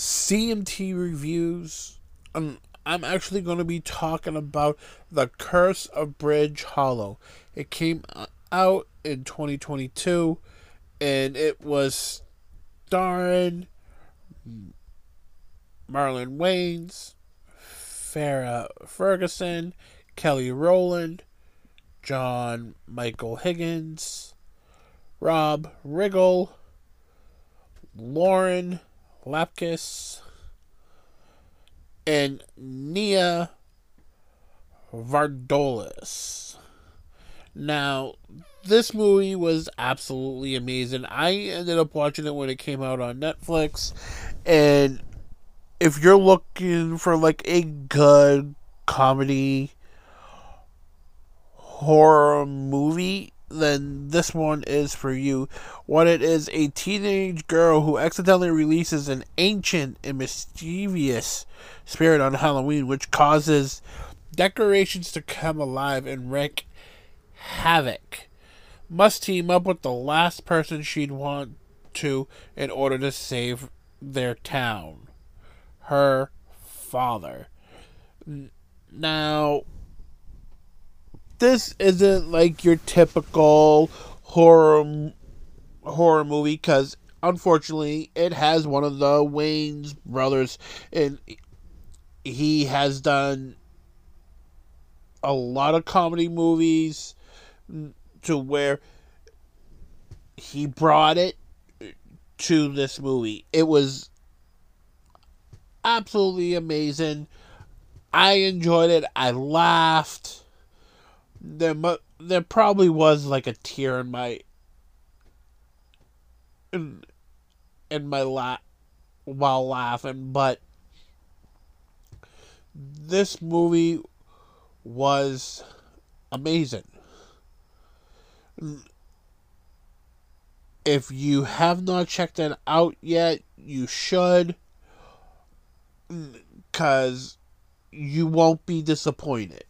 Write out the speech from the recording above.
CMT reviews. Um, I'm actually going to be talking about The Curse of Bridge Hollow. It came out in 2022 and it was starring Marlon Wayans, Farrah Ferguson, Kelly Rowland, John Michael Higgins, Rob Riggle, Lauren Lapkus, and Nia Vardalos. Now, this movie was absolutely amazing. I ended up watching it when it came out on Netflix, and if you're looking for like a good comedy horror movie, then this one is for you. What it is a teenage girl who accidentally releases an ancient and mischievous spirit on Halloween, which causes decorations to come alive and wreak havoc. Must team up with the last person she'd want to in order to save their town. Her father. Now, this isn't like your typical horror horror movie because unfortunately it has one of the Wayans brothers and he has done a lot of comedy movies mm, to where he brought it to this movie. It was absolutely amazing. I enjoyed it. I laughed there mu- there probably was like a tear in my in, in my lap while laughing, but this movie was amazing. If you have not checked it out yet, you should cuz you won't be disappointed.